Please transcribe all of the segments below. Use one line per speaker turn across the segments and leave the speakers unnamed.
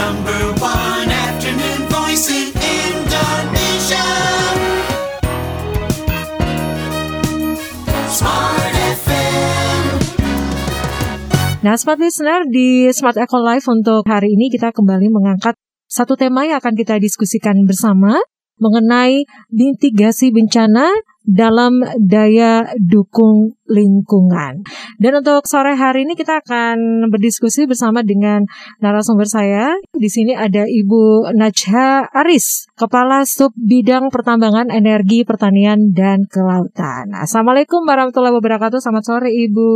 number one afternoon voice in Indonesia. Smart FM.
Nah, Smart Listener di Smart Eco Live untuk hari ini kita kembali mengangkat satu tema yang akan kita diskusikan bersama mengenai mitigasi bencana dalam daya dukung lingkungan. Dan untuk sore hari ini kita akan berdiskusi bersama dengan narasumber saya. Di sini ada Ibu Najha Aris, Kepala Sub Bidang Pertambangan Energi Pertanian dan Kelautan. Assalamualaikum warahmatullahi wabarakatuh. Selamat sore Ibu.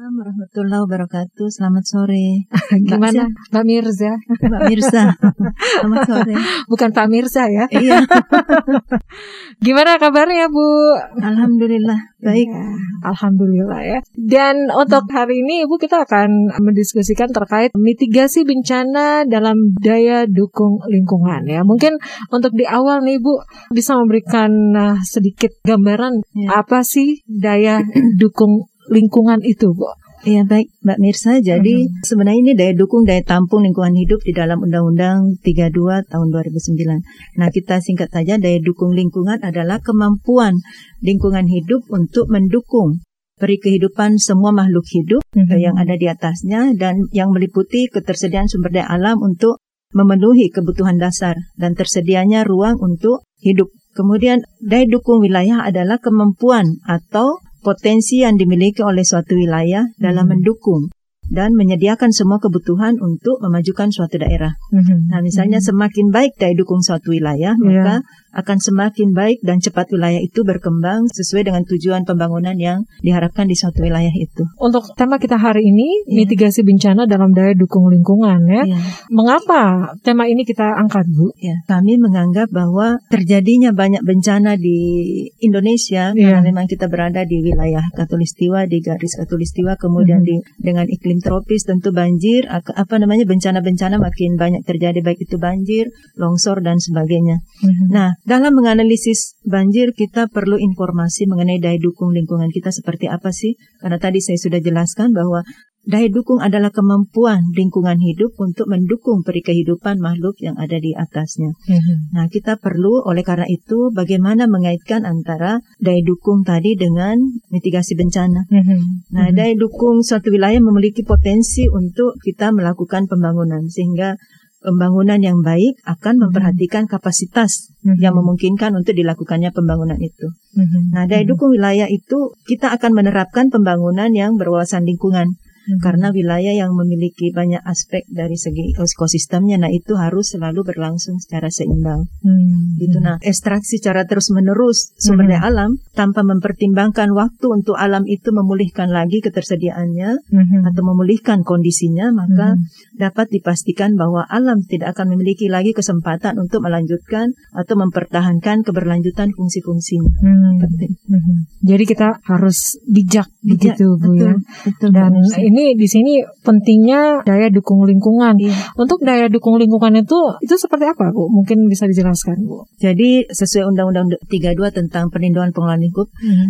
Assalamualaikum warahmatullahi wabarakatuh. Selamat sore.
Gimana Mbak Mirza?
Mbak Mirza. Selamat sore.
Bukan Pak Mirza ya.
Iya,
Gimana kabarnya Bu?
alhamdulillah baik.
Ya, Alhamdulillah ya. Dan untuk hari ini Ibu kita akan mendiskusikan terkait mitigasi bencana dalam daya dukung lingkungan ya. Mungkin untuk di awal nih Ibu bisa memberikan uh, sedikit gambaran
Ya.
apa sih daya dukung lingkungan itu Bu?
Iya baik Mbak Mirza. Jadi sebenarnya ini daya dukung daya tampung lingkungan hidup di dalam Undang-Undang 32 tahun 2009. Nah kita singkat saja daya dukung lingkungan adalah kemampuan lingkungan hidup untuk mendukung peri kehidupan semua makhluk hidup
Mhm.
eh, yang ada di atasnya dan yang meliputi ketersediaan sumber daya alam untuk memenuhi kebutuhan dasar dan tersedianya ruang untuk hidup. Kemudian daya dukung wilayah adalah kemampuan atau potensi yang dimiliki oleh suatu wilayah dalam
Hmm.
mendukung dan menyediakan semua kebutuhan untuk memajukan suatu daerah.
Mhm.
Nah, misalnya semakin baik daya dukung suatu wilayah,
Iya.
maka akan semakin baik dan cepat wilayah itu berkembang sesuai dengan tujuan pembangunan yang diharapkan di suatu wilayah itu.
Untuk tema kita hari ini
Iya.
mitigasi bencana dalam daya dukung lingkungan ya.
Ya.
Mengapa tema ini kita angkat Bu?
Ya, kami menganggap bahwa terjadinya banyak bencana di Indonesia
Iya.
karena memang kita berada di wilayah Katulistiwa, di garis Katulistiwa, kemudian
Mhm.
di dengan iklim tropis tentu banjir, apa namanya bencana-bencana makin banyak terjadi baik itu banjir, longsor dan sebagainya.
Mhm.
Nah, dalam menganalisis banjir kita perlu informasi mengenai daya dukung lingkungan kita seperti apa sih? Karena tadi saya sudah jelaskan bahwa daya dukung adalah kemampuan lingkungan hidup untuk mendukung peri kehidupan makhluk yang ada di atasnya.
Mhm.
Nah, kita perlu oleh karena itu bagaimana mengaitkan antara daya dukung tadi dengan mitigasi bencana.
Mhm.
Nah,
Mhm.
daya dukung suatu wilayah memiliki potensi untuk kita melakukan pembangunan sehingga pembangunan yang baik akan memperhatikan kapasitas
Mhm.
yang memungkinkan untuk dilakukannya pembangunan itu.
Mhm.
Nah, daya dukung wilayah itu kita akan menerapkan pembangunan yang berwawasan lingkungan
Mhm.
karena wilayah yang memiliki banyak aspek dari segi ekosistemnya, nah itu harus selalu berlangsung secara seimbang.
Mhm.
Gitu. Nah, ekstraksi secara terus menerus sumber daya alam tanpa mempertimbangkan waktu untuk alam itu memulihkan lagi ketersediaannya
Mhm.
atau memulihkan kondisinya, maka
Mhm.
dapat dipastikan bahwa alam tidak akan memiliki lagi kesempatan untuk melanjutkan atau mempertahankan keberlanjutan fungsi-fungsinya.
Hmm.
Penting.
Mhm. Jadi kita harus bijak,
Bijak,
begitu Bu ya.
betul,
Dan
Mbak Mercy.
Ini di sini pentingnya daya dukung lingkungan.
Iya.
Untuk daya dukung lingkungan itu itu seperti apa Bu? Mungkin bisa dijelaskan Bu.
Jadi sesuai Undang-Undang 32 tentang perlindungan pengelolaan lingkup,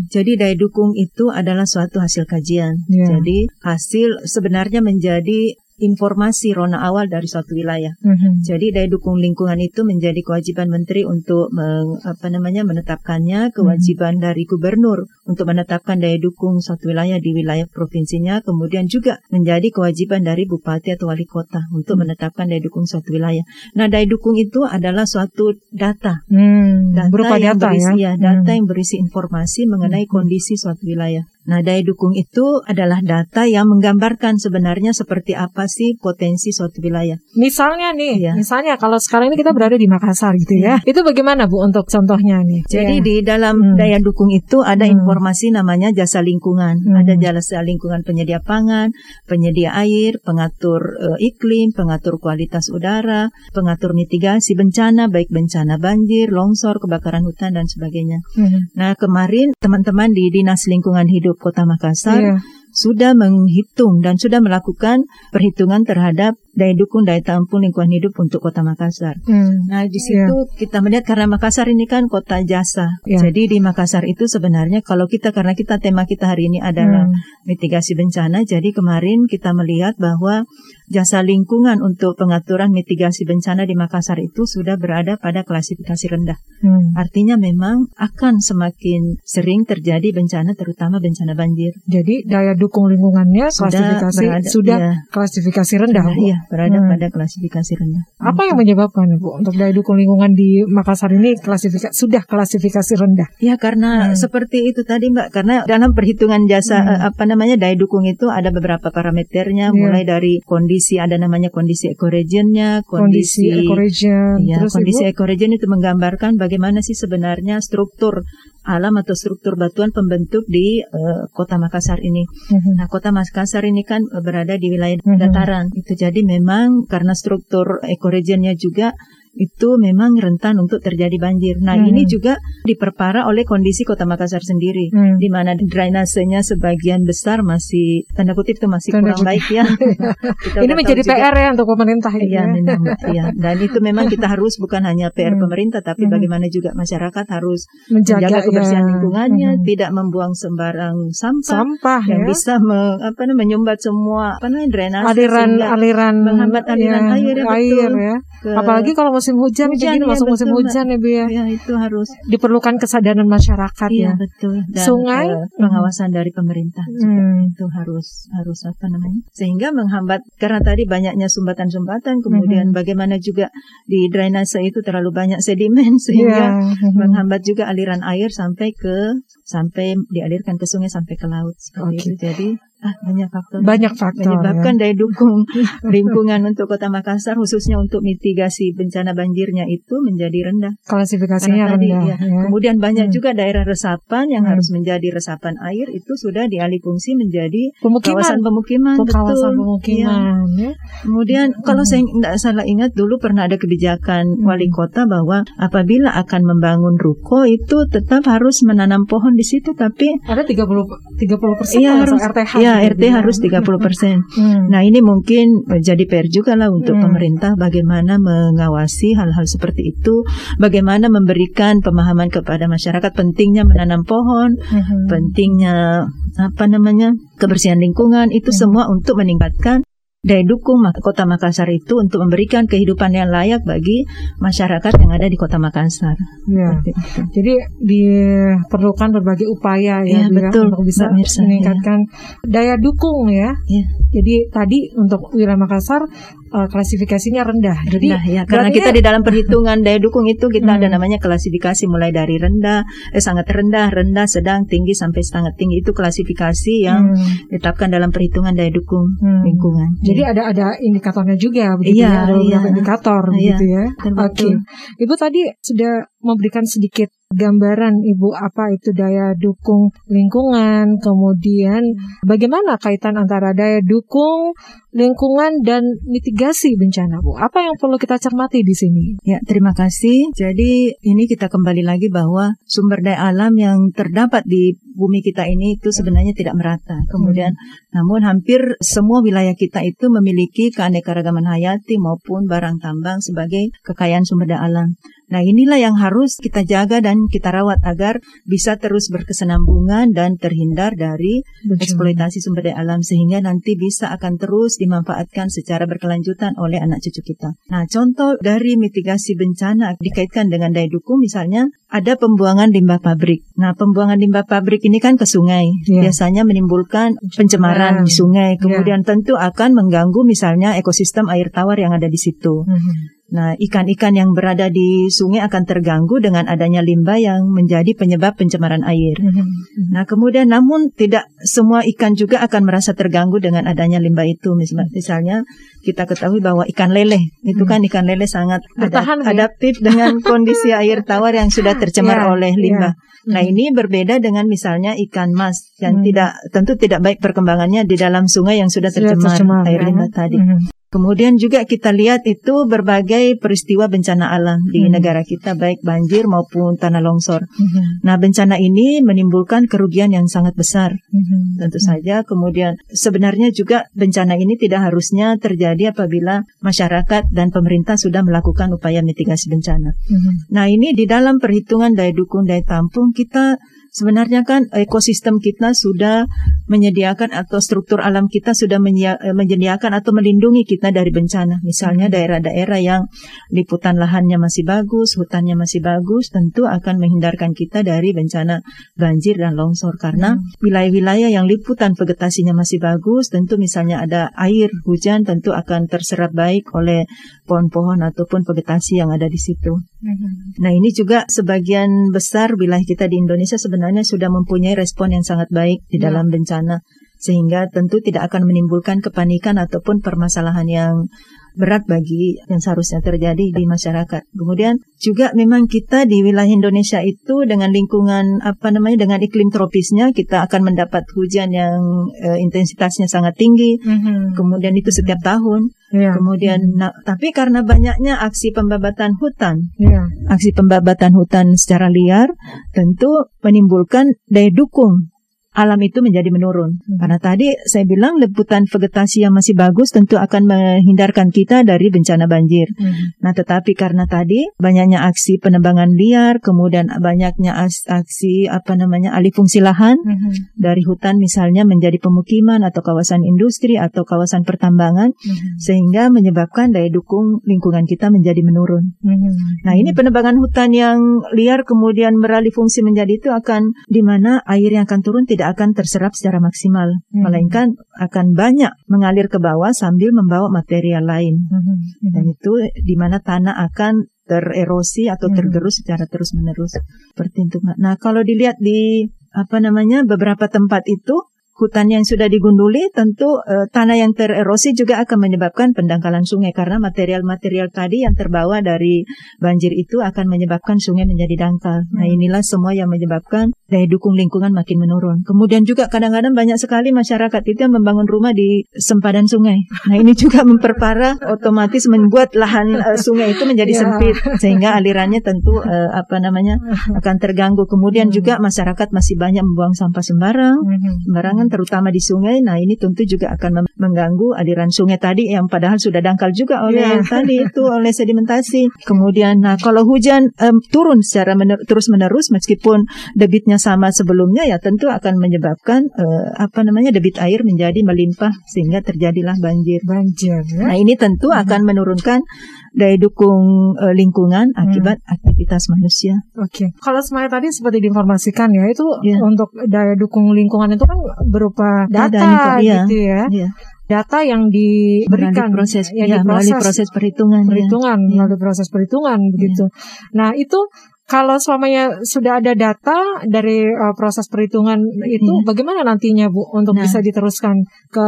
jadi daya dukung itu adalah suatu hasil kajian.
Iya.
Jadi hasil sebenarnya menjadi informasi rona awal dari suatu wilayah.
Mhm.
Jadi daya dukung lingkungan itu menjadi kewajiban menteri untuk meng- apa namanya menetapkannya, kewajiban dari gubernur untuk menetapkan daya dukung suatu wilayah di wilayah provinsinya, kemudian juga menjadi kewajiban dari bupati atau wali kota untuk menetapkan daya dukung suatu wilayah. Nah, daya dukung itu adalah suatu data,
Hmm.
data
Berupa
yang
data
berisi,
ya.
ya, data
Hmm.
yang berisi informasi mengenai
Hmm.
kondisi suatu wilayah. Nah, daya dukung itu adalah data yang menggambarkan sebenarnya seperti apa sih potensi suatu wilayah.
Misalnya nih,
Iya.
misalnya kalau sekarang ini kita berada di Makassar gitu ya. Itu bagaimana Bu untuk contohnya nih?
Jadi
Iya.
di dalam
Hmm.
daya dukung itu ada
Hmm.
informasi namanya jasa lingkungan.
Hmm.
Ada jasa lingkungan penyedia pangan, penyedia air, pengatur eh, iklim, pengatur kualitas udara, pengatur mitigasi bencana baik bencana banjir, longsor, kebakaran hutan dan sebagainya.
Mhm.
Nah, kemarin teman-teman di Dinas Lingkungan Hidup Kota Makassar
Iya.
sudah menghitung dan sudah melakukan perhitungan terhadap daya dukung daya tampung lingkungan hidup untuk Kota Makassar.
Hmm.
Nah, di situ kita melihat karena Makassar ini kan kota jasa.
Ya.
Jadi di Makassar itu sebenarnya kalau kita karena kita tema kita hari ini adalah
Hmm.
mitigasi bencana, jadi kemarin kita melihat bahwa jasa lingkungan untuk pengaturan mitigasi bencana di Makassar itu sudah berada pada klasifikasi rendah.
Hmm.
Artinya memang akan semakin sering terjadi bencana terutama bencana banjir.
Jadi daya dukung lingkungannya
Sudah
klasifikasi
berada-
sudah
iya.
klasifikasi rendah.
Iya, berada
Hmm.
pada klasifikasi rendah.
Apa yang menyebabkan Bu untuk daya dukung lingkungan di Makassar ini klasifikasi sudah klasifikasi rendah?
Ya karena
Hmm.
seperti itu tadi Mbak, karena dalam perhitungan jasa
Hmm.
eh, apa namanya daya dukung itu ada beberapa parameternya,
Iya.
mulai dari kondisi ada namanya kondisi ekoregionnya,
Kondisi,
kondisi,
ecoregion,
ya,
terus
kondisi
Ibu?
ekoregion itu menggambarkan bagaimana sih sebenarnya struktur alam atau struktur batuan pembentuk di eh, kota Makassar ini.
Mhm.
Nah, kota Makassar ini kan berada di wilayah
Mhm.
dataran. Itu jadi memang karena struktur ekoregionnya juga itu memang rentan untuk terjadi banjir. Nah,
Mhm.
ini juga diperparah oleh kondisi kota Makassar sendiri.
Hmm.
Di mana drainasenya sebagian besar masih tanda kutip itu masih
Tanda
kurang
kutip.
baik ya. Kita
Ini menjadi
juga.
PR ya untuk pemerintah ini.
Iya,
ya.
memang. Iya. Dan itu memang kita harus bukan hanya PR
Hmm.
pemerintah, tapi
Hmm.
bagaimana juga masyarakat harus
Menjaga,
menjaga kebersihan
ya.
lingkungannya,
Mhm.
tidak membuang sembarang sampah,
sampah
yang
ya.
bisa me- apa namanya menyumbat semua apa namanya drainase
aliran aliran
menghambat aliran
ya,
air, ya,
air
betul.
ya.
ke-
Apalagi kalau musim hujan,
Hujan,
begini
ya,
masuk musim
betul,
hujan ya Bu ya.
ya itu harus
Diperlukan kesadaran masyarakat
iya
ya.
betul dan
Sungai?
pengawasan dari pemerintah juga
Hmm.
itu harus harus apa namanya sehingga menghambat karena tadi banyaknya sumbatan-sumbatan kemudian
Mhm.
bagaimana juga di drainase itu terlalu banyak sedimen sehingga.
Mhm.
menghambat juga aliran air sampai ke sampai dialirkan ke sungai sampai ke laut seperti itu jadi ah banyak faktor
Banyak faktor.
menyebabkan
ya.
daya dukung lingkungan untuk Kota Makassar khususnya untuk mitigasi bencana banjirnya itu menjadi rendah.
klasifikasinya
Karena tadi,
rendah.
ya,
ya.
Kemudian banyak
Hmm.
juga daerah resapan yang
Hmm.
harus menjadi resapan air itu sudah dialih fungsi menjadi
Pemukiman,
kawasan pemukiman. betul. Iya.
pemukiman. Ya.
Kemudian kalau
Hmm.
saya tidak salah ingat dulu pernah ada kebijakan
Hmm.
wali kota bahwa apabila akan membangun ruko itu tetap harus menanam pohon di situ tapi
Ada 30 30 persen
Iya, harus-
RTH.
ya
gitu
RT
ya.
harus 30 persen.
Hmm.
Nah ini mungkin jadi PR juga lah untuk
Hmm.
pemerintah bagaimana mengawasi hal-hal seperti itu, bagaimana memberikan pemahaman kepada masyarakat pentingnya menanam pohon,
Mhm.
pentingnya apa namanya kebersihan lingkungan itu
Hmm.
semua untuk meningkatkan daya dukung Kota Makassar itu untuk memberikan kehidupan yang layak bagi masyarakat yang ada di Kota Makassar.
Ya. Jadi diperlukan berbagai upaya ya,
Iya,
ya,
betul,
untuk bisa
Mirsa,
meningkatkan daya dukung ya.
Iya.
Jadi tadi untuk wilayah Makassar eh, klasifikasinya rendah. Jadi
rendah ya karena
berarti
kita di dalam perhitungan daya dukung itu kita ada
Hmm.
namanya klasifikasi mulai dari rendah eh, sangat rendah rendah sedang tinggi sampai sangat tinggi itu klasifikasi yang
Hmm.
ditetapkan dalam perhitungan daya dukung
Hmm.
lingkungan
Jadi ada ada indikatornya juga begitu
Iya,
ya, ada beberapa
iya.
indikator
Iya,
begitu ya. Oke.
betul.
Ibu tadi sudah memberikan sedikit gambaran Ibu apa itu daya dukung lingkungan, kemudian bagaimana kaitan antara daya dukung lingkungan dan mitigasi bencana, Bu. Apa yang perlu kita cermati di sini?
Ya, terima kasih. Jadi ini kita kembali lagi bahwa sumber daya alam yang terdapat di bumi kita ini itu sebenarnya tidak merata. Kemudian, namun hampir semua wilayah kita itu memiliki keanekaragaman hayati maupun barang tambang sebagai kekayaan sumber daya alam. Nah, inilah yang harus kita jaga dan kita rawat agar bisa terus berkesenambungan dan terhindar dari eksploitasi sumber daya alam sehingga nanti bisa akan terus dimanfaatkan secara berkelanjutan oleh anak cucu kita. Nah, contoh dari mitigasi bencana dikaitkan dengan daya dukung misalnya ada pembuangan limbah pabrik. Nah, pembuangan limbah pabrik ini kan ke sungai.
Iya.
Biasanya menimbulkan pencemaran di sungai. Kemudian tentu akan mengganggu misalnya ekosistem air tawar yang ada di situ.
Mhm.
Nah, ikan-ikan yang berada di sungai akan terganggu dengan adanya limbah yang menjadi penyebab pencemaran air.
Mhm.
Nah, kemudian namun tidak semua ikan juga akan merasa terganggu dengan adanya limbah itu. Mis- Misalnya kita ketahui bahwa ikan lele itu kan ikan lele sangat
Bertahan, Bu, ya?
adaptif dengan kondisi air tawar yang sudah tercemar
Ya,
oleh limbah. Nah,
Mhm.
ini berbeda dengan misalnya ikan mas yang
Hmm.
tidak tentu tidak baik perkembangannya di dalam sungai yang sudah
Sudah
tercemar,
tercemar,
air
ya.
limbah tadi.
Mhm.
Kemudian juga kita lihat itu berbagai peristiwa bencana alam di
Hmm.
negara kita baik banjir maupun tanah longsor.
Mhm.
Nah, bencana ini menimbulkan kerugian yang sangat besar.
Mhm.
Tentu saja kemudian sebenarnya juga bencana ini tidak harusnya terjadi apabila masyarakat dan pemerintah sudah melakukan upaya mitigasi bencana.
Mhm.
Nah, ini di dalam perhitungan daya dukung daya tampung kita sebenarnya kan ekosistem kita sudah menyediakan atau struktur alam kita sudah eh, menyediakan atau melindungi kita dari bencana. Misalnya daerah-daerah yang liputan lahannya masih bagus, hutannya masih bagus, tentu akan menghindarkan kita dari bencana banjir dan longsor karena
Hmm.
wilayah-wilayah yang liputan vegetasinya masih bagus, tentu misalnya ada air hujan tentu akan terserap baik oleh pohon-pohon ataupun vegetasi yang ada di situ.
Mhm.
Nah ini juga sebagian besar wilayah kita di Indonesia sebenarnya sudah mempunyai respon yang sangat baik di
Ya.
dalam bencana sehingga tentu tidak akan menimbulkan kepanikan ataupun permasalahan yang berat bagi yang seharusnya terjadi di masyarakat. Kemudian juga memang kita di wilayah Indonesia itu dengan lingkungan apa namanya dengan iklim tropisnya kita akan mendapat hujan yang eh, intensitasnya sangat tinggi.
Mhm.
Kemudian itu setiap tahun.
Ya.
Kemudian nah, tapi karena banyaknya aksi pembabatan hutan
Ya.
aksi pembabatan hutan secara liar tentu menimbulkan daya dukung alam itu menjadi menurun.
Hmm.
Karena tadi saya bilang liputan vegetasi yang masih bagus tentu akan menghindarkan kita dari bencana banjir.
Mhm.
Nah, tetapi karena tadi banyaknya aksi penebangan liar, kemudian banyaknya aksi apa namanya alih fungsi lahan
Mhm.
dari hutan misalnya menjadi pemukiman atau kawasan industri atau kawasan pertambangan
Mhm.
sehingga menyebabkan daya dukung lingkungan kita menjadi menurun.
Mhm.
Nah ini penebangan hutan yang liar kemudian beralih fungsi menjadi itu akan di mana air yang akan turun tidak akan terserap secara maksimal,
Hmm.
melainkan akan banyak mengalir ke bawah sambil membawa material lain.
Mhm.
Dan itu di mana tanah akan tererosi atau
Hmm.
tergerus secara terus menerus seperti itu. Nah kalau dilihat di apa namanya beberapa tempat itu hutan yang sudah digunduli tentu eh, tanah yang tererosi juga akan menyebabkan pendangkalan sungai karena material-material tadi yang terbawa dari banjir itu akan menyebabkan sungai menjadi dangkal. Nah
Hmm.
inilah semua yang menyebabkan daya dukung lingkungan makin menurun. Kemudian juga kadang-kadang banyak sekali masyarakat itu yang membangun rumah di sempadan sungai. Nah ini juga memperparah otomatis membuat lahan eh, sungai itu menjadi
Ya.
sempit sehingga alirannya tentu eh, apa namanya akan terganggu. Kemudian
Hmm.
juga masyarakat masih banyak membuang sampah sembarang
Mhm.
sembarangan terutama di sungai. Nah, ini tentu juga akan mengganggu aliran sungai tadi yang padahal sudah dangkal juga oleh
Iya.
tadi itu oleh sedimentasi. Kemudian nah kalau hujan em, turun secara mener- terus-menerus meskipun debitnya sama sebelumnya ya tentu akan menyebabkan eh, apa namanya debit air menjadi melimpah sehingga terjadilah banjir.
Banjir ya.
Nah, ini tentu akan menurunkan daya dukung eh, lingkungan akibat aktivitas manusia.
Oke, kalau semuanya tadi seperti diinformasikan ya, itu
Iya.
untuk daya dukung lingkungan itu kan berupa
Ada
data
info, iya.
gitu ya,
Iya.
data yang
Melalui
diberikan,
proses
yang
ya, melalui
diproses
proses perhitungan. ya.
perhitungan,
Iya.
melalui proses perhitungan begitu. Nah itu kalau semuanya sudah ada data dari uh, proses perhitungan itu,
Iya.
bagaimana nantinya bu untuk
Nah.
bisa diteruskan ke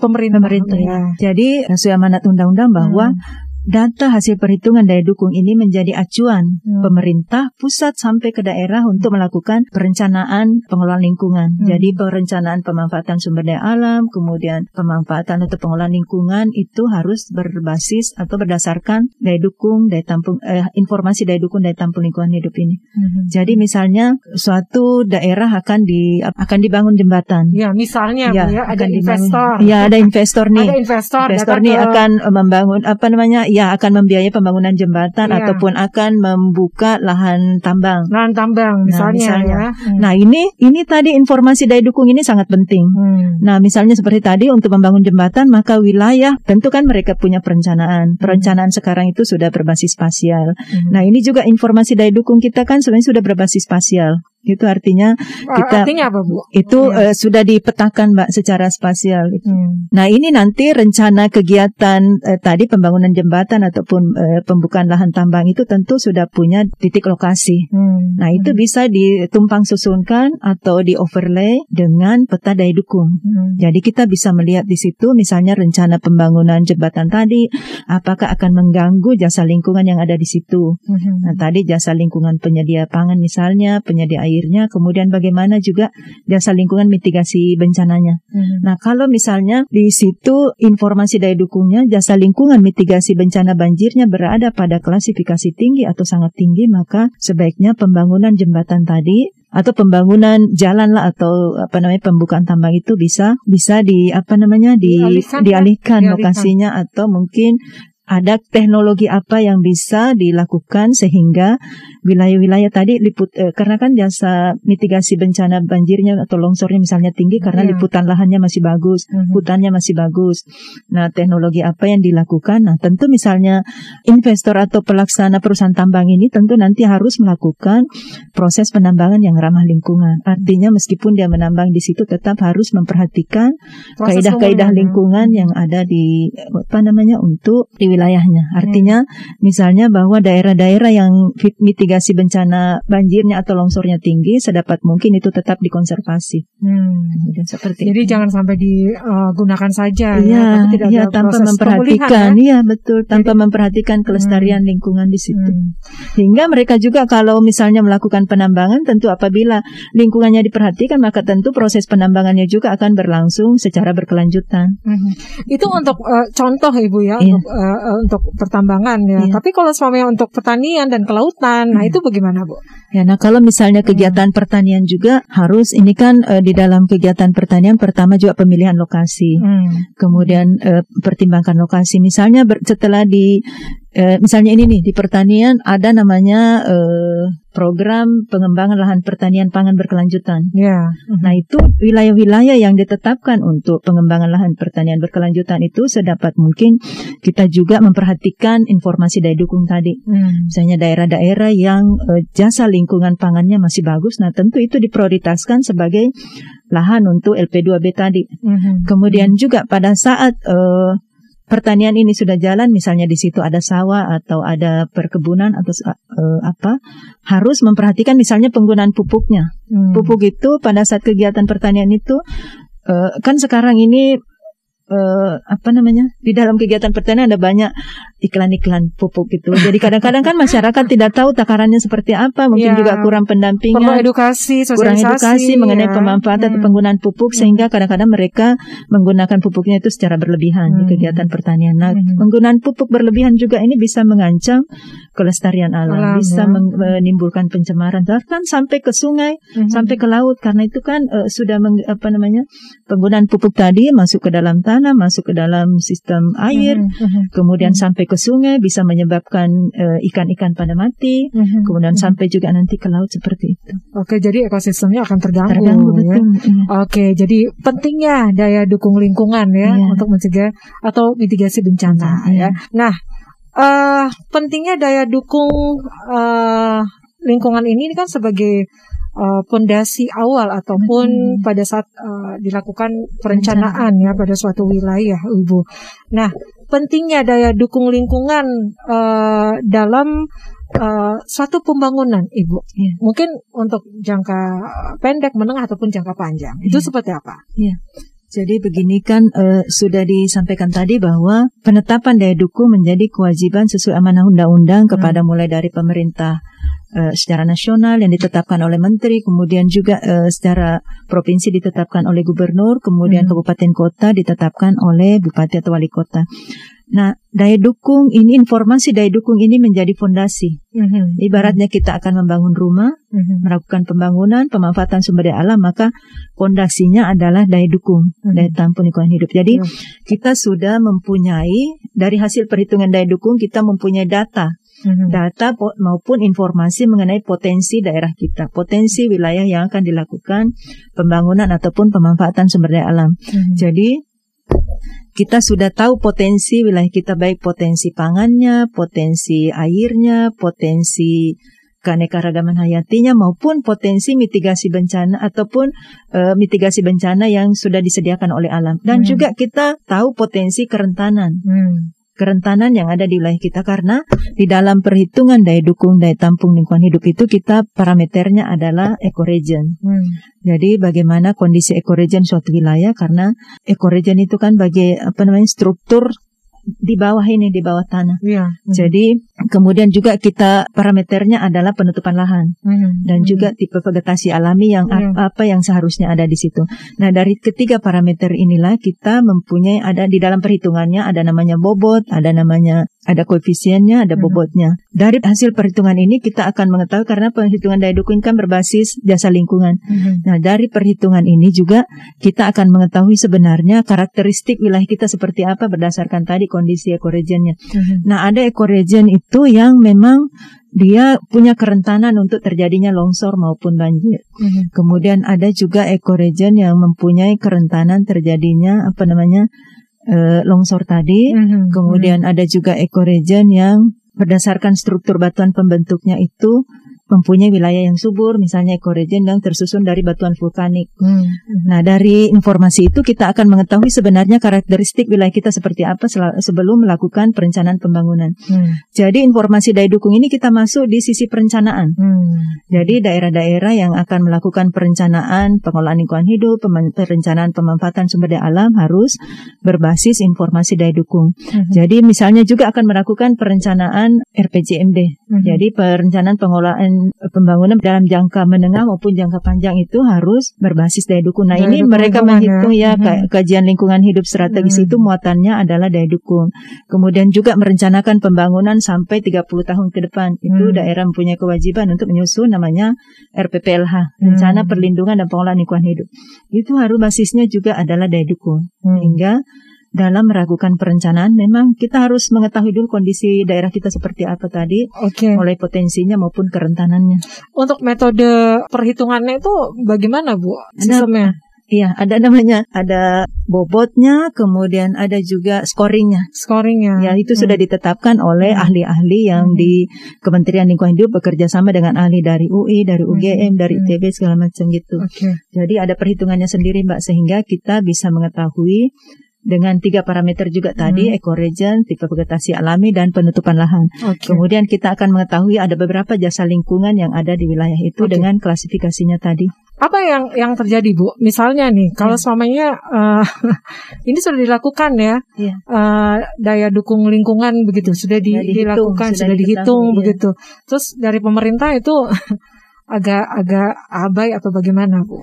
pemerintah?
pemerintah.
Ya.
Jadi sesuai amanat undang-undang bahwa
Hmm.
Data hasil perhitungan daya dukung ini menjadi acuan
Hmm.
pemerintah pusat sampai ke daerah untuk melakukan perencanaan pengelolaan lingkungan.
Hmm.
Jadi perencanaan pemanfaatan sumber daya alam, kemudian pemanfaatan atau pengelolaan lingkungan itu harus berbasis atau berdasarkan daya dukung, daya tampung eh, informasi daya dukung daya tampung lingkungan hidup ini.
Mhm.
Jadi misalnya suatu daerah akan di akan dibangun jembatan.
Ya, misalnya
Ya,
ya, ada
akan dibangun.
investor,
Ya, ada investor nih.
ada investor,
Investor nih
ke-
akan membangun apa namanya? Ya, akan membiayai pembangunan jembatan
Iya.
ataupun akan membuka lahan tambang.
lahan tambang misalnya,
misalnya.
ya. Hmm.
Nah, ini ini tadi informasi daya dukung ini sangat penting.
Hmm.
Nah, misalnya seperti tadi untuk membangun jembatan, maka wilayah tentu kan mereka punya perencanaan. Perencanaan sekarang itu sudah berbasis spasial.
Hmm.
Nah, ini juga informasi daya dukung kita kan sebenarnya sudah berbasis spasial. Itu artinya kita-
artinya apa bu?
itu
Iya.
eh, sudah dipetakan Mbak secara spasial.
Hmm.
Nah ini nanti rencana kegiatan eh, tadi pembangunan jembatan ataupun eh, pembukaan lahan tambang itu tentu sudah punya titik lokasi.
Hmm.
Nah itu bisa ditumpang susunkan atau di overlay dengan peta daya dukung.
Hmm.
Jadi kita bisa melihat di situ misalnya rencana pembangunan jembatan tadi apakah akan mengganggu jasa lingkungan yang ada di situ.
Hmm.
Nah tadi jasa lingkungan penyedia pangan misalnya penyedia air airnya, kemudian bagaimana juga jasa lingkungan mitigasi bencananya.
Mhm.
Nah, kalau misalnya di situ informasi daya dukungnya jasa lingkungan mitigasi bencana banjirnya berada pada klasifikasi tinggi atau sangat tinggi, maka sebaiknya pembangunan jembatan tadi atau pembangunan jalan lah atau apa namanya pembukaan tambang itu bisa bisa di apa namanya di
Dialihkan, kan?
dialihkan
Dialihkan.
lokasinya atau mungkin ada teknologi apa yang bisa dilakukan sehingga wilayah-wilayah tadi liput eh, karena kan jasa mitigasi bencana banjirnya atau longsornya misalnya tinggi karena
Iya.
liputan lahannya masih bagus,
Mhm.
hutannya masih bagus. Nah, teknologi apa yang dilakukan? Nah, tentu misalnya investor atau pelaksana perusahaan tambang ini tentu nanti harus melakukan proses penambangan yang ramah lingkungan. Artinya meskipun dia menambang di situ tetap harus memperhatikan kaidah-kaidah lingkungan yang ada di apa namanya untuk di wilayahnya. Artinya misalnya bahwa daerah-daerah yang fit- mitigasi bencana banjirnya atau longsornya tinggi sedapat mungkin itu tetap dikonservasi.
Hmm.
Kemudian seperti
Jadi
itu.
jangan sampai digunakan saja
Iya,
ya, tapi tidak
iya
ada
tanpa memperhatikan,
ya.
iya betul, tanpa memperhatikan kelestarian lingkungan di situ.
Hmm.
Sehingga mereka juga kalau misalnya melakukan penambangan, tentu apabila lingkungannya diperhatikan, maka tentu proses penambangannya juga akan berlangsung secara berkelanjutan.
Mhm. Itu untuk eh, contoh ibu ya
Iya.
untuk eh, untuk pertambangan ya.
Iya.
Tapi kalau semuanya untuk pertanian dan kelautan, nah
Iya.
itu bagaimana bu?
Ya, nah kalau misalnya
Hmm.
kegiatan pertanian juga harus ini kan eh, di dalam kegiatan pertanian pertama juga pemilihan lokasi.
Hmm.
kemudian eh, pertimbangkan lokasi. Misalnya ber- setelah di eh, misalnya ini nih di pertanian ada namanya eh, program pengembangan lahan pertanian pangan berkelanjutan.
Ya.
Nah itu wilayah-wilayah yang ditetapkan untuk pengembangan lahan pertanian berkelanjutan itu sedapat mungkin kita juga memperhatikan informasi daya dukung tadi.
Hmm.
Misalnya daerah-daerah yang eh, jasa lingkungan pangannya masih bagus, nah tentu itu diprioritaskan sebagai lahan untuk LP2B tadi.
Mhm.
Kemudian juga pada saat eh, pertanian ini sudah jalan, misalnya di situ ada sawah atau ada perkebunan atau eh, apa, harus memperhatikan misalnya penggunaan pupuknya.
Hmm.
Pupuk itu pada saat kegiatan pertanian itu eh, kan sekarang ini eh, apa namanya di dalam kegiatan pertanian ada banyak iklan-iklan pupuk gitu. Jadi kadang-kadang kan masyarakat tidak tahu takarannya seperti apa, mungkin
Ya.
juga kurang
Perlu
pendampingan
edukasi,
kurang edukasi mengenai
ya.
pemanfaatan atau
Hmm.
penggunaan pupuk sehingga kadang-kadang mereka menggunakan pupuknya itu secara berlebihan di
Hmm.
kegiatan pertanian. Nah,
Hmm.
penggunaan pupuk berlebihan juga ini bisa mengancam kelestarian alam,
Alam,
bisa
ya.
meng- menimbulkan pencemaran bahkan sampai ke sungai,
Mhm.
sampai ke laut karena itu kan eh, sudah meng- apa namanya? penggunaan pupuk tadi masuk ke dalam tanah, masuk ke dalam sistem air,
Mhm. Mhm.
kemudian sampai ke sungai bisa menyebabkan eh, ikan-ikan pada mati.
Mhm.
Kemudian
Mhm.
sampai juga nanti ke laut seperti itu.
Oke, jadi ekosistemnya akan terganggu.
Terganggu
ya.
betul. iya.
Oke, jadi pentingnya daya dukung lingkungan ya
Iya.
untuk mencegah atau mitigasi bencana
Iya.
ya. Nah, eh pentingnya daya dukung eh lingkungan ini kan sebagai eh, pondasi awal ataupun
Mhm.
pada saat eh, dilakukan perencanaan ya pada suatu wilayah, Ibu. Nah, pentingnya daya dukung lingkungan eh, dalam eh, suatu pembangunan, Ibu.
Iya.
Mungkin untuk jangka pendek, menengah ataupun jangka panjang. Itu
Iya.
seperti apa?
Jadi begini kan eh, sudah disampaikan tadi bahwa penetapan daya dukung menjadi kewajiban sesuai amanah undang-undang kepada mulai dari pemerintah eh, secara nasional yang ditetapkan oleh menteri, kemudian juga eh, secara provinsi ditetapkan oleh gubernur, kemudian
Hmm.
kabupaten kota ditetapkan oleh bupati atau wali kota. Nah, daya dukung ini informasi daya dukung ini menjadi fondasi.
Mhm.
Ibaratnya kita akan membangun rumah,
Mhm.
melakukan pembangunan, pemanfaatan sumber daya alam, maka fondasinya adalah daya dukung,
Hmm.
daya tampung lingkungan hidup. Jadi
Ya.
kita sudah mempunyai dari hasil perhitungan daya dukung kita mempunyai data,
Mhm.
data po- maupun informasi mengenai potensi daerah kita, potensi wilayah yang akan dilakukan pembangunan ataupun pemanfaatan sumber daya alam.
Mhm.
Jadi kita sudah tahu potensi wilayah kita baik potensi pangannya, potensi airnya, potensi keanekaragaman hayatinya maupun potensi mitigasi bencana ataupun eh, mitigasi bencana yang sudah disediakan oleh alam dan
Hmm.
juga kita tahu potensi kerentanan
Hmm.
Kerentanan yang ada di wilayah kita karena di dalam perhitungan daya dukung daya tampung lingkungan hidup itu kita parameternya adalah ecoregion
Hmm.
jadi bagaimana kondisi ekoregion suatu wilayah karena ekoregion itu kan bagi apa namanya struktur di bawah ini di bawah tanah.
Iya.
Jadi kemudian juga kita parameternya adalah penutupan lahan
Hmm.
dan juga tipe vegetasi alami yang
Hmm.
ap- apa yang seharusnya ada di situ. Nah, dari ketiga parameter inilah kita mempunyai ada di dalam perhitungannya ada namanya bobot, ada namanya ada koefisiennya, ada
Hmm.
bobotnya. Dari hasil perhitungan ini kita akan mengetahui karena perhitungan daya dukung kan berbasis jasa lingkungan.
Hmm.
Nah, dari perhitungan ini juga kita akan mengetahui sebenarnya karakteristik wilayah kita seperti apa berdasarkan tadi kondisi ekoregiannya.
Hmm.
Nah, ada ekoregion itu yang memang dia punya kerentanan untuk terjadinya longsor maupun banjir.
Hmm.
Kemudian ada juga ekoregion yang mempunyai kerentanan terjadinya apa namanya eh, longsor tadi.
Hmm.
Kemudian ada juga ekoregion yang berdasarkan struktur batuan pembentuknya itu mempunyai wilayah yang subur, misalnya ekoregion yang tersusun dari batuan vulkanik.
Hmm.
Nah, dari informasi itu kita akan mengetahui sebenarnya karakteristik wilayah kita seperti apa sebelum melakukan perencanaan pembangunan.
Hmm.
Jadi informasi daya dukung ini kita masuk di sisi perencanaan.
Hmm.
Jadi daerah-daerah yang akan melakukan perencanaan pengelolaan lingkungan hidup, perencanaan pemanfaatan sumber daya alam harus berbasis informasi daya dukung.
Hmm.
Jadi misalnya juga akan melakukan perencanaan RPJMD.
Hmm.
Jadi perencanaan pengelolaan eh, pembangunan dalam jangka menengah maupun jangka panjang itu harus berbasis daya dukung. Nah
Daya
ini
dukung
mereka
lingkungan
menghitung
ya.
ya, ka- kajian lingkungan hidup strategis
Hmm.
itu muatannya adalah daya dukung. Kemudian juga merencanakan pembangunan sampai 30 tahun ke depan. Itu
Hmm.
daerah mempunyai kewajiban untuk menyusun namanya RPPLH, Rencana
Hmm.
Perlindungan dan Pengelolaan Lingkungan Hidup. Itu harus basisnya juga adalah daya dukung.
Hmm.
Sehingga dalam melakukan perencanaan memang kita harus mengetahui dulu kondisi daerah kita seperti apa tadi,
Oke.
mulai potensinya maupun kerentanannya.
Untuk metode perhitungannya itu bagaimana, Bu? Sistemnya?
Iya, ada namanya, ada bobotnya, kemudian ada juga scoringnya.
Scoringnya.
Ya, itu
Hmm.
sudah ditetapkan oleh
Hmm.
ahli-ahli yang
Hmm.
di Kementerian Lingkungan Hidup bekerja sama dengan ahli dari UI, dari
Hmm.
UGM, dari
Hmm.
ITB segala macam gitu.
Oke.
Jadi ada perhitungannya sendiri Mbak sehingga kita bisa mengetahui dengan tiga parameter juga tadi
Hmm.
ekoregion, tipe vegetasi alami dan penutupan lahan.
Oke.
Kemudian kita akan mengetahui ada beberapa jasa lingkungan yang ada di wilayah itu
Oke.
dengan klasifikasinya tadi.
Apa yang yang terjadi, Bu? Misalnya nih, kalau
Ya.
selamanya eh, ini sudah dilakukan ya,
Iya.
eh, daya dukung lingkungan begitu sudah di-
dihitung,
dilakukan,
sudah
sudah, dihitung
iya.
begitu. Terus dari pemerintah itu agak-agak abai atau bagaimana, Bu?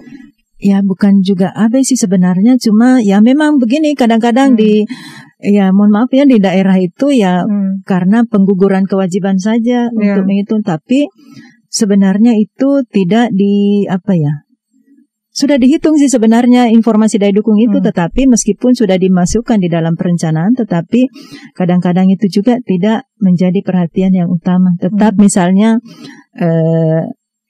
Ya bukan juga abai sih sebenarnya cuma ya memang begini kadang-kadang
Hmm.
di ya mohon maaf ya di daerah itu ya
Hmm.
karena pengguguran kewajiban saja
Ya.
untuk menghitung tapi sebenarnya itu tidak di apa ya sudah dihitung sih sebenarnya informasi daya dukung itu
Hmm.
tetapi meskipun sudah dimasukkan di dalam perencanaan tetapi kadang-kadang itu juga tidak menjadi perhatian yang utama tetap
Hmm.
misalnya eh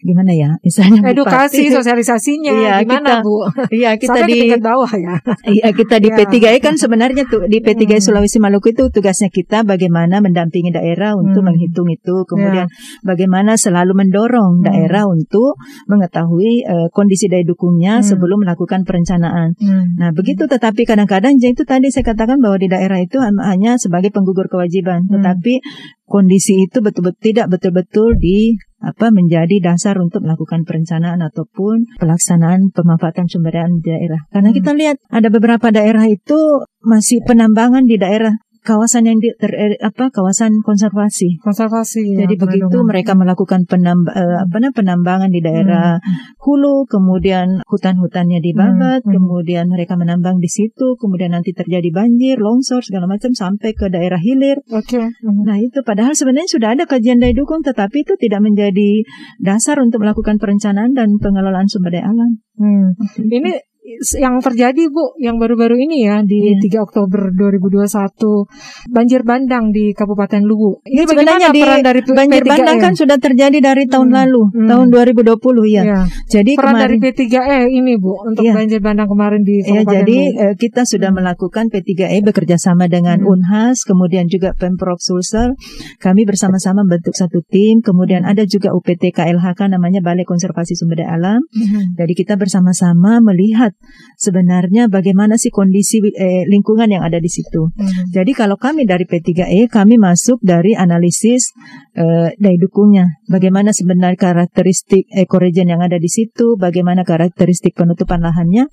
gimana ya misalnya
Edukasi,
bupati-
sosialisasinya
Iya,
gimana,
kita-
Bu?
Iya kita di
bawah ya.
Iya kita di
Ya.
P3E kan sebenarnya tuh di P3E
Hmm.
Sulawesi Maluku itu tugasnya kita bagaimana mendampingi daerah untuk
Hmm.
menghitung itu, kemudian bagaimana selalu mendorong
Hmm.
daerah untuk mengetahui eh, kondisi daya dukungnya
Hmm.
sebelum melakukan perencanaan.
Hmm.
Nah begitu, tetapi kadang-kadang ya itu tadi saya katakan bahwa di daerah itu hanya sebagai penggugur kewajiban,
Hmm.
tetapi kondisi itu betul-betul tidak betul-betul di apa menjadi dasar untuk melakukan perencanaan ataupun pelaksanaan pemanfaatan sumber daya daerah. Karena
Hmm.
kita lihat ada beberapa daerah itu masih penambangan di daerah kawasan yang di, ter, eh, apa kawasan konservasi.
Konservasi. ya,
Jadi begitu mereka melakukan penamba, eh, apa penambangan di daerah hulu, kemudian hutan-hutannya dibabat,
Hmm, hmm.
kemudian mereka menambang di situ, kemudian nanti terjadi banjir, longsor segala macam sampai ke daerah hilir.
Oke. Hmm.
Nah itu padahal sebenarnya sudah ada kajian daya dukung, tetapi itu tidak menjadi dasar untuk melakukan perencanaan dan pengelolaan sumber daya alam.
Hmm. Ini yang terjadi Bu, yang baru-baru ini ya di
Iya.
3 Oktober 2021 banjir bandang di Kabupaten Luwu. Ini
Ya, sebenarnya di
peran dari P-
Banjir
P3E?
bandang kan sudah terjadi dari tahun
Hmm,
lalu,
hmm.
tahun 2020 ya.
Ya.
Jadi
Peran dari
kemarin
P3E ini Bu untuk
Iya.
banjir bandang kemarin di
Ya,
Kabupaten
jadi
Luwu.
eh, kita sudah
Hmm.
melakukan P3E bekerja sama dengan
Hmm.
Unhas, kemudian juga Pemprov Sulsel. Kami bersama-sama bentuk satu tim, kemudian
Hmm.
ada juga UPT KLHK namanya Balai Konservasi Sumber Daya Alam.
Mhm.
Jadi kita bersama-sama melihat sebenarnya bagaimana sih kondisi eh, lingkungan yang ada di situ.
Hmm.
Jadi kalau kami dari P3E kami masuk dari analisis eh, daya dukungnya. Bagaimana sebenarnya karakteristik ekoregion yang ada di situ, bagaimana karakteristik penutupan lahannya.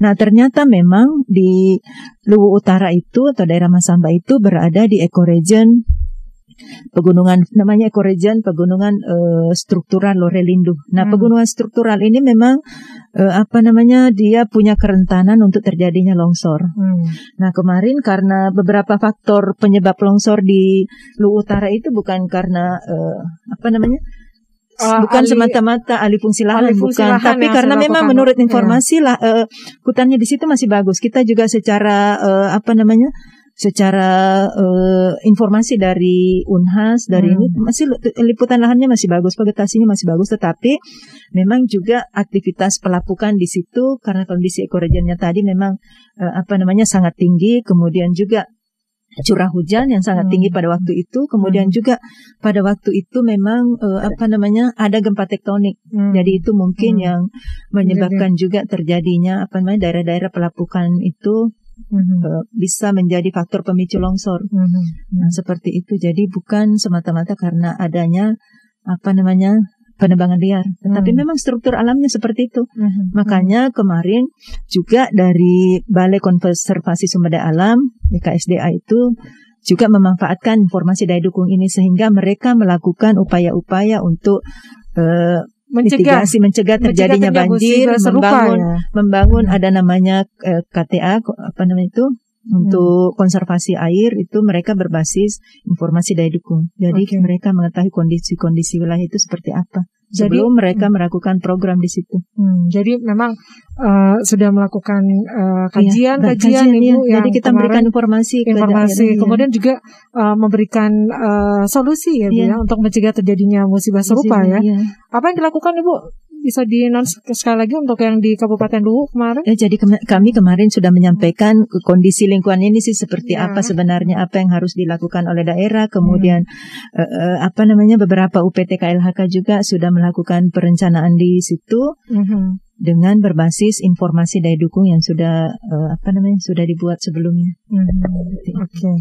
Nah, ternyata memang di Luwu Utara itu atau daerah Masamba itu berada di ekoregion pegunungan namanya ekoregion pegunungan eh, struktural Lorelindu. Nah,
Hmm.
pegunungan struktural ini memang eh, apa namanya dia punya kerentanan untuk terjadinya longsor.
Hmm.
Nah kemarin karena beberapa faktor penyebab longsor di Luwu Utara itu bukan karena eh, apa namanya
Uh,
bukan semata-mata alih fungsi lahan,
alih fungsi
bukan,
lahan
tapi karena memang
dilakukan.
menurut
Iya.
informasi lah eh, hutannya di situ masih bagus. Kita juga secara eh, apa namanya secara eh, informasi dari Unhas dari
Hmm.
ini masih liputan lahannya masih bagus, vegetasinya masih bagus, tetapi memang juga aktivitas pelapukan di situ karena kondisi ekoregiannya tadi memang eh, apa namanya sangat tinggi, kemudian juga curah hujan yang sangat
Hmm.
tinggi pada waktu itu, kemudian juga pada waktu itu memang eh, apa namanya ada gempa tektonik.
Hmm.
Jadi itu mungkin
Hmm.
yang menyebabkan juga terjadinya apa namanya daerah-daerah pelapukan itu
Hmm.
eh, bisa menjadi faktor pemicu longsor.
Hmm.
Nah, seperti itu. Jadi bukan semata-mata karena adanya apa namanya penebangan liar, tetapi
Hmm.
memang struktur alamnya seperti itu.
Hmm.
Makanya kemarin juga dari Balai Konservasi Sumber Daya Alam BKSDA itu juga memanfaatkan informasi daya dukung ini sehingga mereka melakukan upaya-upaya untuk eh,
mencegah
mitigasi mencegah terjadinya
mencegah
banjir,
serupa
membangun
ya.
membangun
Hmm.
ada namanya eh, KTA apa namanya itu untuk
Hmm.
konservasi air itu mereka berbasis informasi daya dukung. Jadi
Oke.
mereka mengetahui kondisi-kondisi wilayah itu seperti apa.
Jadi-
Sebelum mereka melakukan program di situ.
Hmm, jadi memang eh, sudah melakukan eh, kajian,
Iya,
kajian,
iya.
ibu yang
Jadi kita memberikan informasi, ke
informasi,
daerah, iya.
kemudian juga eh, memberikan eh, solusi ya, bu
Iya.
ya, untuk mencegah terjadinya musibah serupa ya.
Iya.
Apa yang dilakukan ibu? Bisa di sekali lagi untuk yang di Kabupaten Luwu kemarin?
Ya, jadi kema- kami kemarin sudah menyampaikan kondisi lingkungan ini sih seperti
Ya.
apa sebenarnya apa yang harus dilakukan oleh daerah. Kemudian eh, eh, apa namanya beberapa UPT KLHK juga sudah melakukan perencanaan di situ
Mhm.
dengan berbasis informasi daya dukung yang sudah eh, apa namanya sudah dibuat sebelumnya.
Mhm. Oke.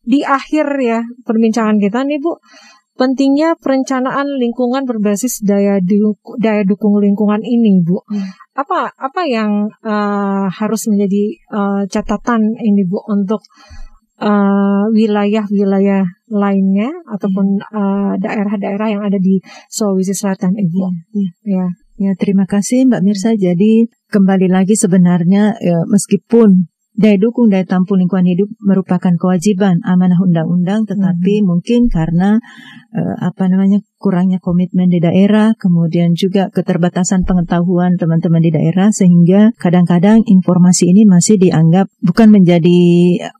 Di akhir ya perbincangan kita nih Bu, pentingnya perencanaan lingkungan berbasis daya du- daya dukung lingkungan ini Bu.
Hmm.
Apa apa yang eh, harus menjadi eh, catatan ini Bu untuk eh, wilayah-wilayah lainnya ataupun daerah-daerah yang ada di Sulawesi Selatan Ibu.
Iya.
Ya.
Ya, terima kasih Mbak Mirsa. Jadi kembali lagi sebenarnya ya, meskipun daya dukung daya tampung lingkungan hidup merupakan kewajiban amanah undang-undang, tetapi mungkin karena eh, apa namanya kurangnya komitmen di daerah, kemudian juga keterbatasan pengetahuan teman-teman di daerah, sehingga kadang-kadang informasi ini masih dianggap bukan menjadi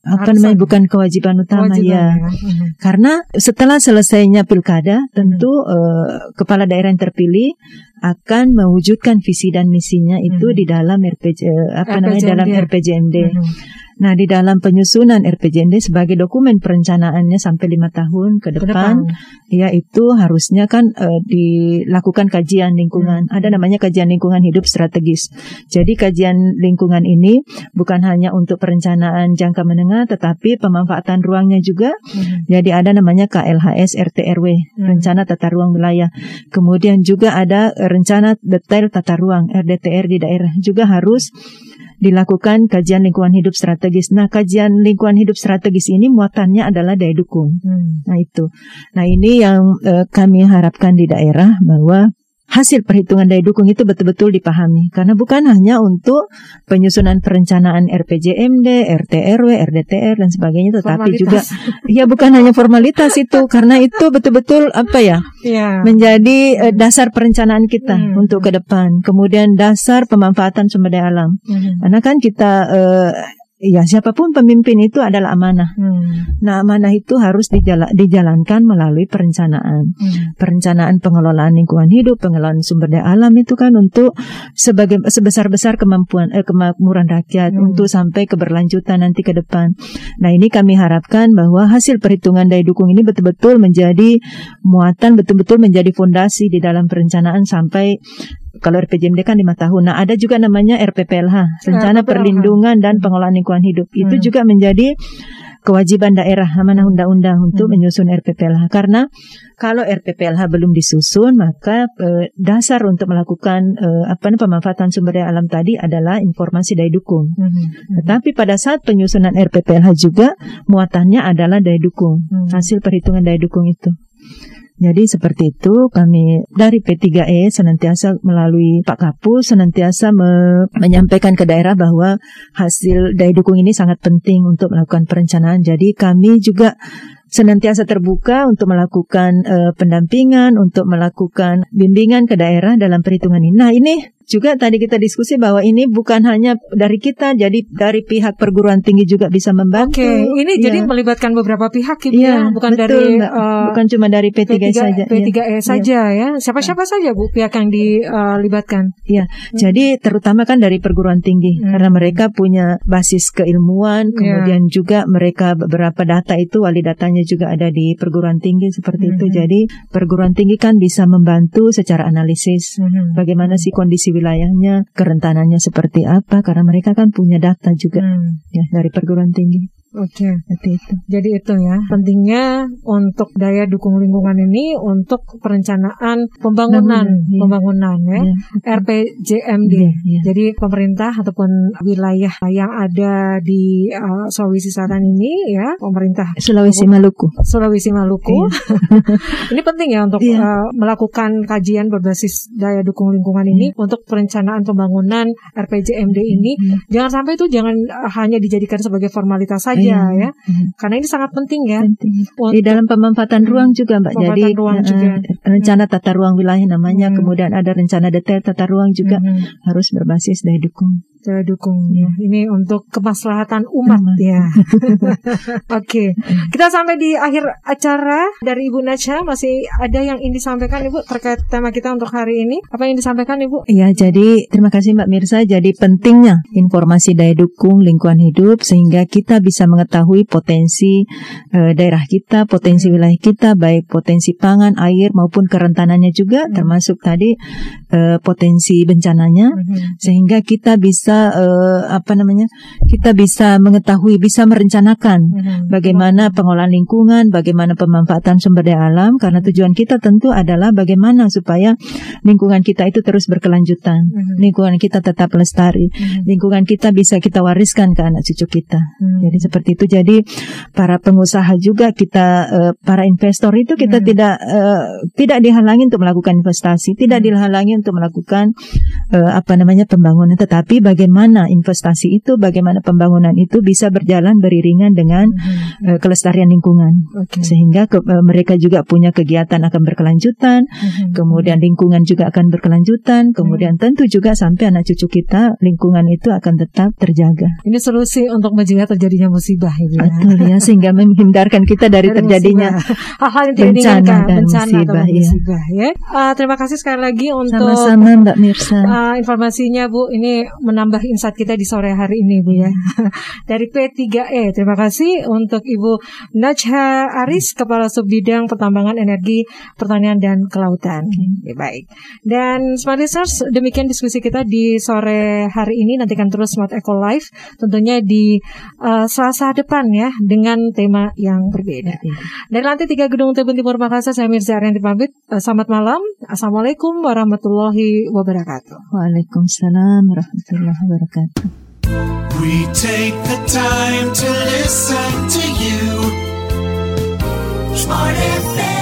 apa namanya bukan kewajiban utama
Kewajiban
ya.
Mhm.
Karena setelah selesainya pilkada, tentu eh, kepala daerah yang terpilih akan mewujudkan visi dan misinya itu
Hmm.
di dalam RPG eh, apa namanya dalam
RPJMD.
RPJMD. Nah, di dalam penyusunan RPJMD sebagai dokumen perencanaannya sampai lima tahun ke
Ke
depan, ya itu harusnya kan eh, dilakukan kajian lingkungan.
Hmm.
Ada namanya kajian lingkungan hidup strategis. Jadi kajian lingkungan ini bukan hanya untuk perencanaan jangka menengah, tetapi pemanfaatan ruangnya juga
Mhm.
jadi ada namanya KLHS RTRW,
Hmm.
rencana tata ruang wilayah. Kemudian juga ada rencana detail tata ruang RDTR di daerah juga harus dilakukan kajian lingkungan hidup strategis. Nah, kajian lingkungan hidup strategis ini muatannya adalah daya dukung.
Hmm.
Nah, itu. Nah, ini yang eh, kami harapkan di daerah bahwa hasil perhitungan daya dukung itu betul-betul dipahami karena bukan hanya untuk penyusunan perencanaan RPJMD, RTRW, RDTR dan sebagainya tetapi juga
Formalitas.
ya bukan hanya formalitas itu karena itu betul-betul apa ya
Iya.
menjadi eh, dasar perencanaan kita
Hmm.
untuk ke depan kemudian dasar pemanfaatan sumber daya alam
Mhm.
karena kan kita eh, ya siapa pun pemimpin itu adalah amanah
Hmm.
nah amanah itu harus dijala- dijalankan melalui perencanaan
Hmm.
perencanaan pengelolaan lingkungan hidup, pengelolaan sumber daya alam itu kan untuk sebagai sebesar-besar kemampuan eh, kemakmuran rakyat
Hmm.
untuk sampai keberlanjutan nanti ke depan. Nah, ini kami harapkan bahwa hasil perhitungan daya dukung ini betul-betul menjadi muatan betul-betul menjadi fondasi di dalam perencanaan sampai kalau RPJMD kan lima tahun. Nah, ada juga namanya RPPLH, Rencana
RPPLH.
Perlindungan dan Pengelolaan Lingkungan Hidup. Itu
Hmm.
juga menjadi kewajiban daerah amanah undang-undang untuk
Hmm.
menyusun RPPLH karena kalau RPPLH belum disusun maka eh, dasar untuk melakukan eh, apa pemanfaatan sumber daya alam tadi adalah informasi daya dukung.
Mhm.
Tetapi pada saat penyusunan RPPLH juga muatannya adalah daya dukung,
Hmm.
hasil perhitungan daya dukung itu. Jadi seperti itu kami dari P3E senantiasa melalui Pak Kapus senantiasa me- menyampaikan ke daerah bahwa hasil daya dukung ini sangat penting untuk melakukan perencanaan. Jadi kami juga senantiasa terbuka untuk melakukan eh, pendampingan, untuk melakukan bimbingan ke daerah dalam perhitungan ini. Nah ini juga tadi kita diskusi bahwa ini bukan hanya dari kita, jadi dari pihak perguruan tinggi juga bisa membantu.
Oke, ini jadi
Iya.
melibatkan beberapa pihak
Iya,
ya, bukan
betul,
dari
Mbak.
eh,
bukan cuma dari P3,
P3
saja. iya.
P3E saja ya. Siapa-siapa saja Bu pihak yang dilibatkan?
Iya, jadi terutama kan dari perguruan tinggi
Hmm.
karena mereka punya basis keilmuan,
Iya.
kemudian juga mereka beberapa data itu wali datanya juga ada di perguruan tinggi seperti itu.
Hmm.
Jadi perguruan tinggi kan bisa membantu secara analisis
Mhm.
bagaimana sih kondisi wilayahnya, kerentanannya seperti apa karena mereka kan punya data juga
Hmm,
ya dari perguruan tinggi.
Oke.
Seperti itu.
Jadi itu ya pentingnya untuk daya dukung lingkungan ini untuk perencanaan pembangunan
Bangunan, iya.
pembangunan ya
Ya.
RPJMD.
Iya, iya.
Jadi pemerintah ataupun wilayah yang ada di uh, Sulawesi Selatan ini ya pemerintah
Sulawesi Maluku.
Sulawesi Maluku. ini penting ya untuk
Iya.
uh, melakukan kajian berbasis daya dukung lingkungan ini untuk perencanaan pembangunan RPJMD ini.
Iya.
Jangan sampai itu jangan uh, hanya dijadikan sebagai formalitas saja
Iya,
ya.
iya.
Karena ini sangat penting ya.
Penting. Di dalam pemanfaatan ruang juga Mbak.
Pemanfaatan
Jadi
ruang
eh,
juga.
rencana tata ruang wilayah namanya,
Hmm.
kemudian ada rencana detail tata ruang juga
Mhm.
harus berbasis daya dukung.
Daya dukung ya. Ini untuk kemaslahatan umat
Umat.
ya. Oke. Kita sampai di akhir acara dari Ibu Nacha masih ada yang ingin disampaikan Ibu terkait tema kita untuk hari ini. Apa yang disampaikan Ibu?
Ya, jadi terima kasih Mbak Mirsa. Jadi pentingnya informasi daya dukung lingkungan hidup sehingga kita bisa mengetahui potensi eh, daerah kita, potensi wilayah kita, baik potensi pangan, air maupun kerentanannya juga,
Hmm.
termasuk tadi eh, potensi bencananya.
Mhm.
sehingga kita bisa eh, apa namanya kita bisa mengetahui bisa merencanakan
Mhm.
bagaimana pengolahan lingkungan bagaimana pemanfaatan sumber daya alam karena tujuan kita tentu adalah bagaimana supaya lingkungan kita itu terus berkelanjutan
Mhm.
lingkungan kita tetap lestari
Mhm.
lingkungan kita bisa kita wariskan ke anak cucu kita
Mhm.
jadi seperti itu jadi para pengusaha juga kita eh, para investor itu kita
Hmm.
tidak eh, tidak dihalangi untuk melakukan investasi tidak
Hmm.
dihalangi untuk melakukan eh, apa namanya pembangunan tetapi bagaimana investasi itu bagaimana pembangunan itu bisa berjalan beriringan dengan
Mhm.
eh, kelestarian lingkungan
Oke.
sehingga ke- eh, mereka juga punya kegiatan akan berkelanjutan
Mhm.
kemudian lingkungan juga akan berkelanjutan kemudian tentu juga sampai anak cucu kita lingkungan itu akan tetap terjaga
Ini solusi untuk mencegah terjadinya musibah ya.
Betul ya, sehingga menghindarkan kita dari,
Dari
terjadinya
hal-hal yang tidak
bencana dan
bencana atau
musibah, iya.
musibah ya. Uh, terima kasih sekali lagi untuk
sama-sama Mbak Mirsa.
uh, informasinya Bu. Ini menambah insight kita di sore hari ini Bu ya. Dari P3E. Terima kasih untuk Ibu Najha Aris, Kepala Subbidang Pertambangan Energi Pertanian dan Kelautan. Ya, baik. Dan Smart Listeners, demikian diskusi kita di sore hari ini. Nantikan terus Smart Eco Live tentunya di uh, Selasa depan ya dengan tema yang berbeda. Dari lantai 3 Gedung Tebun Timur Makassar, saya Mirza Arianti pamit. Eh, Selamat malam. Assalamualaikum warahmatullahi wabarakatuh.
Waalaikumsalam warahmatullahi
We take the time to listen to you. Smart FM.